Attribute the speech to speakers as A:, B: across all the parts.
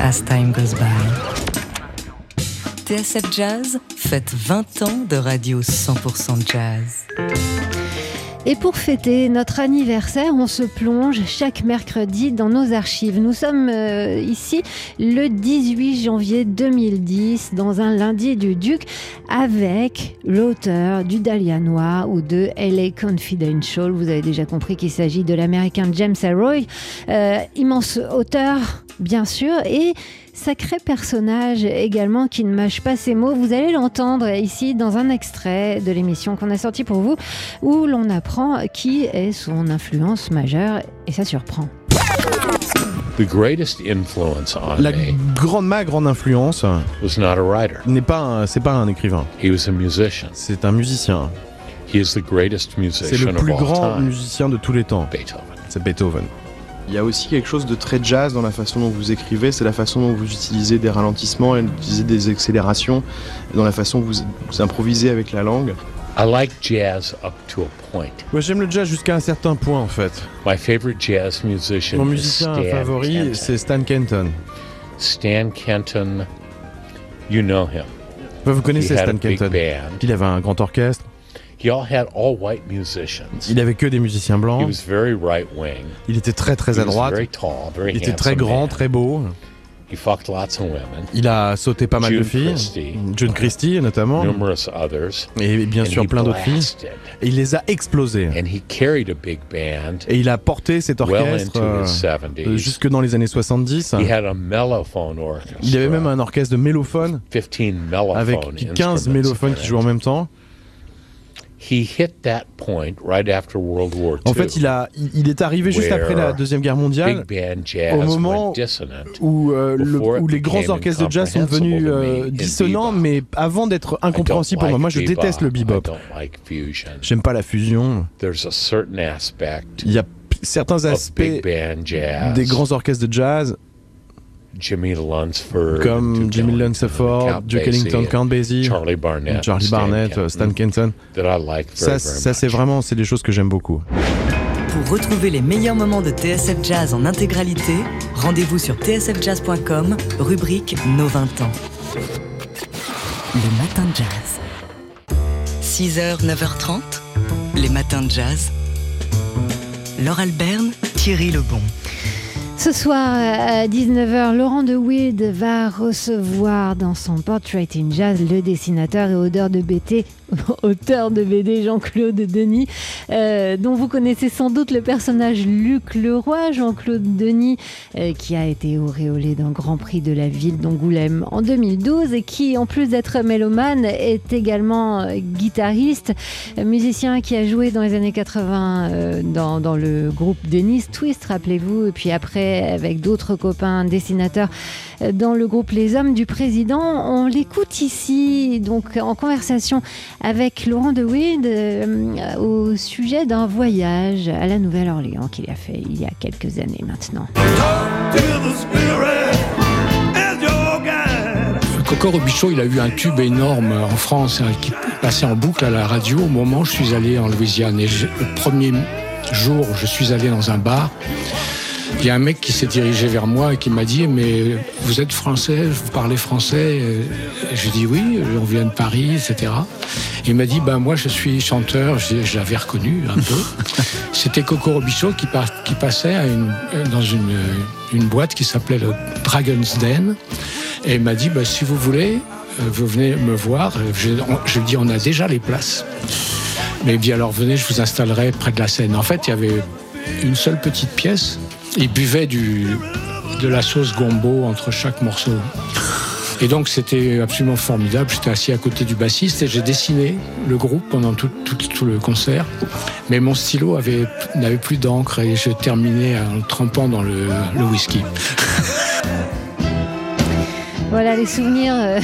A: As Time Goes By. TSF Jazz fête 20 ans de radio 100% jazz.
B: Et pour fêter notre anniversaire, on se plonge chaque mercredi dans nos archives. Nous sommes euh, ici le 18 janvier 2010 dans un lundi du Duc avec l'auteur du Dahlia Noir ou de LA Confidential. Vous avez déjà compris qu'il s'agit de l'américain James Elroy, euh, immense auteur bien sûr et Sacré personnage également qui ne mâche pas ses mots. Vous allez l'entendre ici dans un extrait de l'émission qu'on a sorti pour vous où l'on apprend qui est son influence majeure et ça surprend.
C: La grande ma grande influence n'est pas c'est pas un écrivain. C'est un musicien. C'est le plus grand musicien de tous les temps. C'est Beethoven.
D: Il y a aussi quelque chose de très jazz dans la façon dont vous écrivez, c'est la façon dont vous utilisez des ralentissements et utilisez des accélérations, dans la façon dont vous, improvisez avec la langue.
C: I like jazz up to a point. Moi, j'aime le jazz jusqu'à un certain point, en fait. My favorite jazz musician Mon musicien favori, c'est Stan Kenton. Stan Kenton, you know him. Vous connaissez Stan Kenton? Il avait un grand orchestre. Il avait que des musiciens blancs. Il était très très à droite. Il était très grand, très beau. Il a sauté pas mal de filles, June Christie notamment, et bien sûr plein d'autres filles. Et il les a explosées. Et il a porté cet orchestre euh, jusque dans les années 70. Il avait même un orchestre de mélophones avec 15 mélophones qui jouent en même temps. En fait, il, a, il est arrivé juste après la Deuxième Guerre mondiale, au moment où, euh, où les grands orchestres de jazz sont devenus euh, dissonants, mais avant d'être incompréhensibles pour moi. Moi, je déteste le bebop. J'aime pas la fusion. Il y a certains aspects des grands orchestres de jazz Jimmy Lunsford, comme Jimmy Lunsford, Duke Ellington, Count Basie, Charlie Barnett, Charlie Barnett Stan Kenton. Ça, ça c'est vraiment, c'est des choses que j'aime beaucoup.
A: Pour retrouver les meilleurs moments de TSF Jazz en intégralité, rendez-vous sur tsfjazz.com, rubrique Nos 20 ans. Le matin de jazz. 6h, 9h30, les matins de jazz. Laure Alberne, Thierry Lebon.
B: Ce soir à 19h, Laurent de Wild va recevoir dans son Portrait in Jazz le dessinateur et auteur de BT auteur de BD Jean-Claude Denis, euh, dont vous connaissez sans doute le personnage Luc Leroy, Jean-Claude Denis, euh, qui a été auréolé d'un Grand Prix de la ville d'Angoulême en 2012 et qui, en plus d'être mélomane, est également euh, guitariste, musicien qui a joué dans les années 80 dans, dans, le groupe Denis Twist, rappelez-vous, et puis après avec d'autres copains dessinateurs dans le groupe Les Hommes du Président. On l'écoute ici, donc en conversation avec Laurent de euh, au sujet d'un voyage à la Nouvelle-Orléans qu'il a fait il y a quelques années maintenant.
E: Coco Robichaud, il a eu un tube énorme en France hein, qui passait en boucle à la radio au moment où je suis allé en Louisiane. Le premier jour, je suis allé dans un bar il y a un mec qui s'est dirigé vers moi et qui m'a dit Mais vous êtes français, vous parlez français? Je dis Oui, on vient de Paris, etc. il m'a dit Ben moi, je suis chanteur, je, l'avais reconnu un peu. C'était Coco Robichaud qui, qui passait dans une, boîte qui s'appelait le Dragon's Den. Et il m'a dit ben, Si vous voulez, euh, vous venez me voir. Je, je lui dis On a déjà les places. Mais bien alors venez, je vous installerai près de la scène. En fait, il y avait une seule petite pièce il buvait du, de la sauce gombo entre chaque morceau. Et donc c'était absolument formidable. J'étais assis à côté du bassiste et j'ai dessiné le groupe pendant tout, tout, le concert. Mais mon stylo n'avait plus d'encre et je terminais en trempant dans le, le whisky.
B: Voilà les souvenirs euh,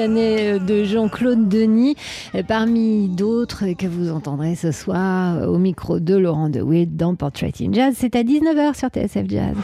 B: euh, de Jean-Claude Denis, euh, parmi d'autres que vous entendrez ce soir au micro de Laurent DeWitt dans Portrait in Jazz. C'est à 19h sur TSF Jazz.